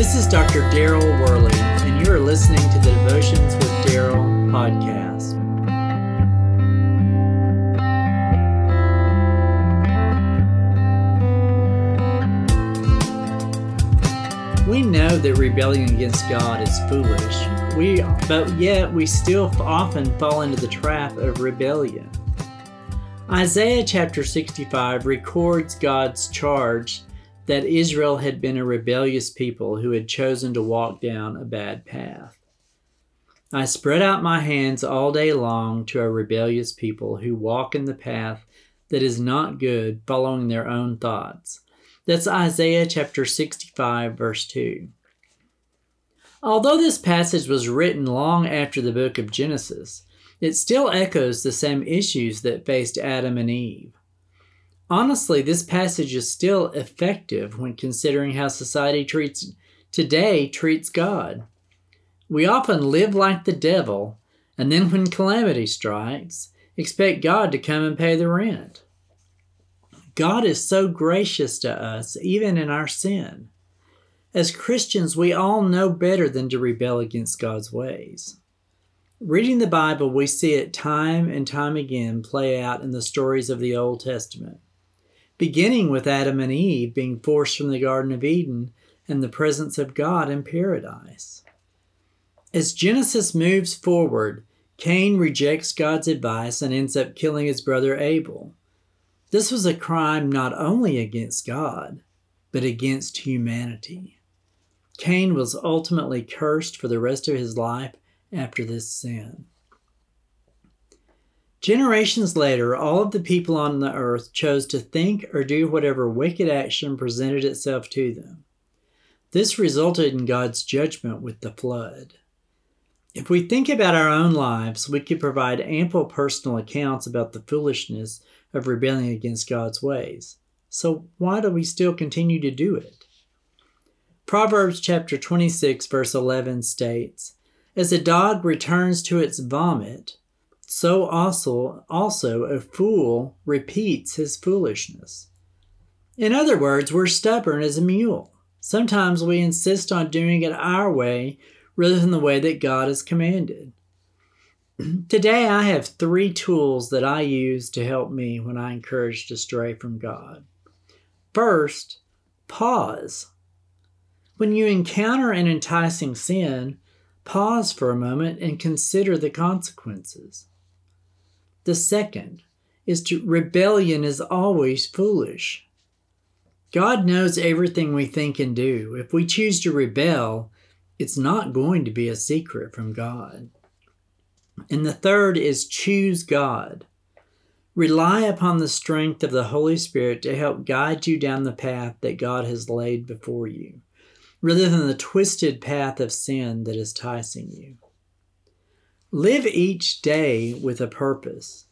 This is Dr. Daryl Worley, and you are listening to the Devotions with Daryl podcast. We know that rebellion against God is foolish. We, but yet we still often fall into the trap of rebellion. Isaiah chapter 65 records God's charge that Israel had been a rebellious people who had chosen to walk down a bad path. I spread out my hands all day long to a rebellious people who walk in the path that is not good, following their own thoughts. That's Isaiah chapter 65, verse 2. Although this passage was written long after the book of Genesis, it still echoes the same issues that faced Adam and Eve. Honestly, this passage is still effective when considering how society treats today treats God. We often live like the devil, and then when calamity strikes, expect God to come and pay the rent. God is so gracious to us, even in our sin. As Christians, we all know better than to rebel against God's ways. Reading the Bible, we see it time and time again play out in the stories of the Old Testament beginning with Adam and Eve being forced from the Garden of Eden and the presence of God in paradise. As Genesis moves forward, Cain rejects God's advice and ends up killing his brother Abel. This was a crime not only against God, but against humanity. Cain was ultimately cursed for the rest of his life after this sin. Generations later, all of the people on the earth chose to think or do whatever wicked action presented itself to them. This resulted in God's judgment with the flood. If we think about our own lives, we could provide ample personal accounts about the foolishness of rebelling against God's ways. So, why do we still continue to do it? Proverbs chapter 26, verse 11 states As a dog returns to its vomit, so also also a fool repeats his foolishness. In other words, we're stubborn as a mule. Sometimes we insist on doing it our way rather than the way that God has commanded. Today, I have three tools that I use to help me when I encourage to stray from God. First, pause. When you encounter an enticing sin, pause for a moment and consider the consequences. The second is to rebellion is always foolish. God knows everything we think and do. If we choose to rebel, it's not going to be a secret from God. And the third is choose God. Rely upon the strength of the Holy Spirit to help guide you down the path that God has laid before you, rather than the twisted path of sin that is enticing you. Live each day with a purpose.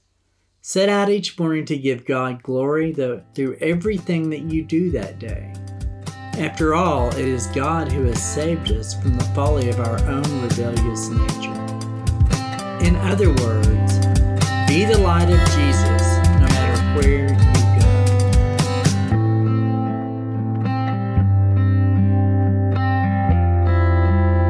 Set out each morning to give God glory through everything that you do that day. After all, it is God who has saved us from the folly of our own rebellious nature. In other words, be the light of Jesus no matter where you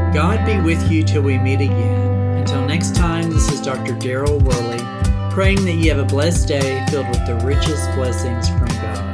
go. God be with you till we meet again. Until next time, this is Dr. Daryl Worley, praying that you have a blessed day filled with the richest blessings from God.